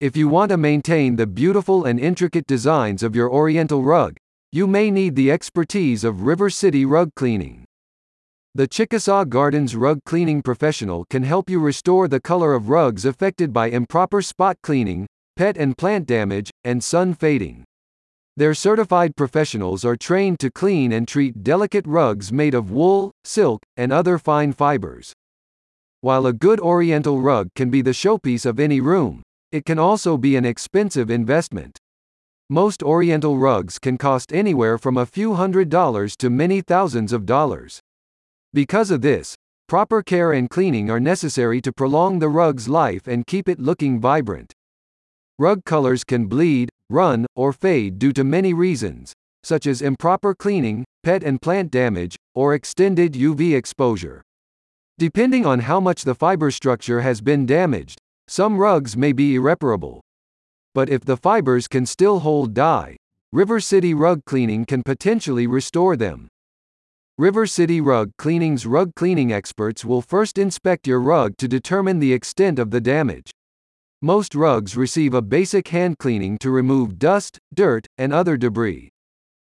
If you want to maintain the beautiful and intricate designs of your Oriental rug, you may need the expertise of River City Rug Cleaning. The Chickasaw Gardens Rug Cleaning Professional can help you restore the color of rugs affected by improper spot cleaning, pet and plant damage, and sun fading. Their certified professionals are trained to clean and treat delicate rugs made of wool, silk, and other fine fibers. While a good Oriental rug can be the showpiece of any room, it can also be an expensive investment. Most Oriental rugs can cost anywhere from a few hundred dollars to many thousands of dollars. Because of this, proper care and cleaning are necessary to prolong the rug's life and keep it looking vibrant. Rug colors can bleed, run, or fade due to many reasons, such as improper cleaning, pet and plant damage, or extended UV exposure. Depending on how much the fiber structure has been damaged, some rugs may be irreparable. But if the fibers can still hold dye, River City Rug Cleaning can potentially restore them. River City Rug Cleaning's rug cleaning experts will first inspect your rug to determine the extent of the damage. Most rugs receive a basic hand cleaning to remove dust, dirt, and other debris.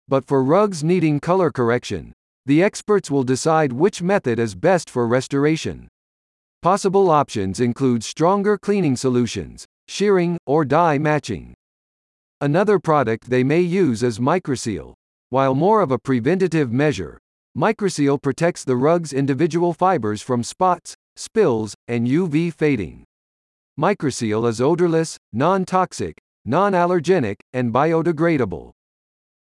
But for rugs needing color correction, the experts will decide which method is best for restoration. Possible options include stronger cleaning solutions, shearing, or dye matching. Another product they may use is Microseal. While more of a preventative measure, Microseal protects the rug's individual fibers from spots, spills, and UV fading. Microseal is odorless, non-toxic, non-allergenic, and biodegradable.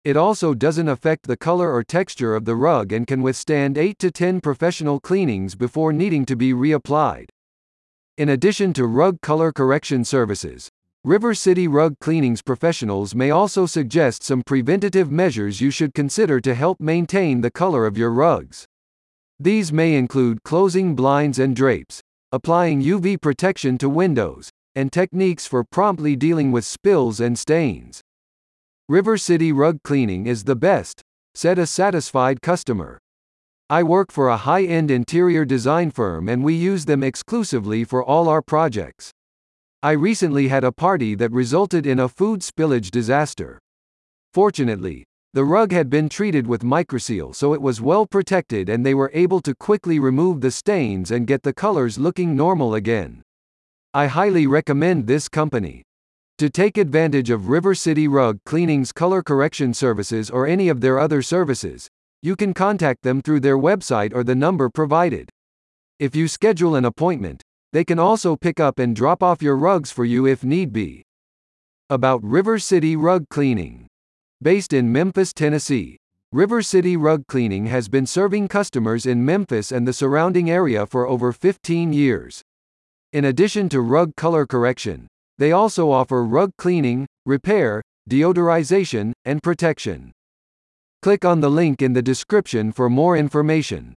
It also doesn't affect the color or texture of the rug and can withstand 8 to 10 professional cleanings before needing to be reapplied. In addition to rug color correction services, River City Rug Cleanings professionals may also suggest some preventative measures you should consider to help maintain the color of your rugs. These may include closing blinds and drapes, applying UV protection to windows, and techniques for promptly dealing with spills and stains. River City Rug Cleaning is the best, said a satisfied customer. I work for a high end interior design firm and we use them exclusively for all our projects. I recently had a party that resulted in a food spillage disaster. Fortunately, the rug had been treated with microseal so it was well protected and they were able to quickly remove the stains and get the colors looking normal again. I highly recommend this company. To take advantage of River City Rug Cleaning's color correction services or any of their other services, you can contact them through their website or the number provided. If you schedule an appointment, they can also pick up and drop off your rugs for you if need be. About River City Rug Cleaning. Based in Memphis, Tennessee, River City Rug Cleaning has been serving customers in Memphis and the surrounding area for over 15 years. In addition to rug color correction, they also offer rug cleaning, repair, deodorization, and protection. Click on the link in the description for more information.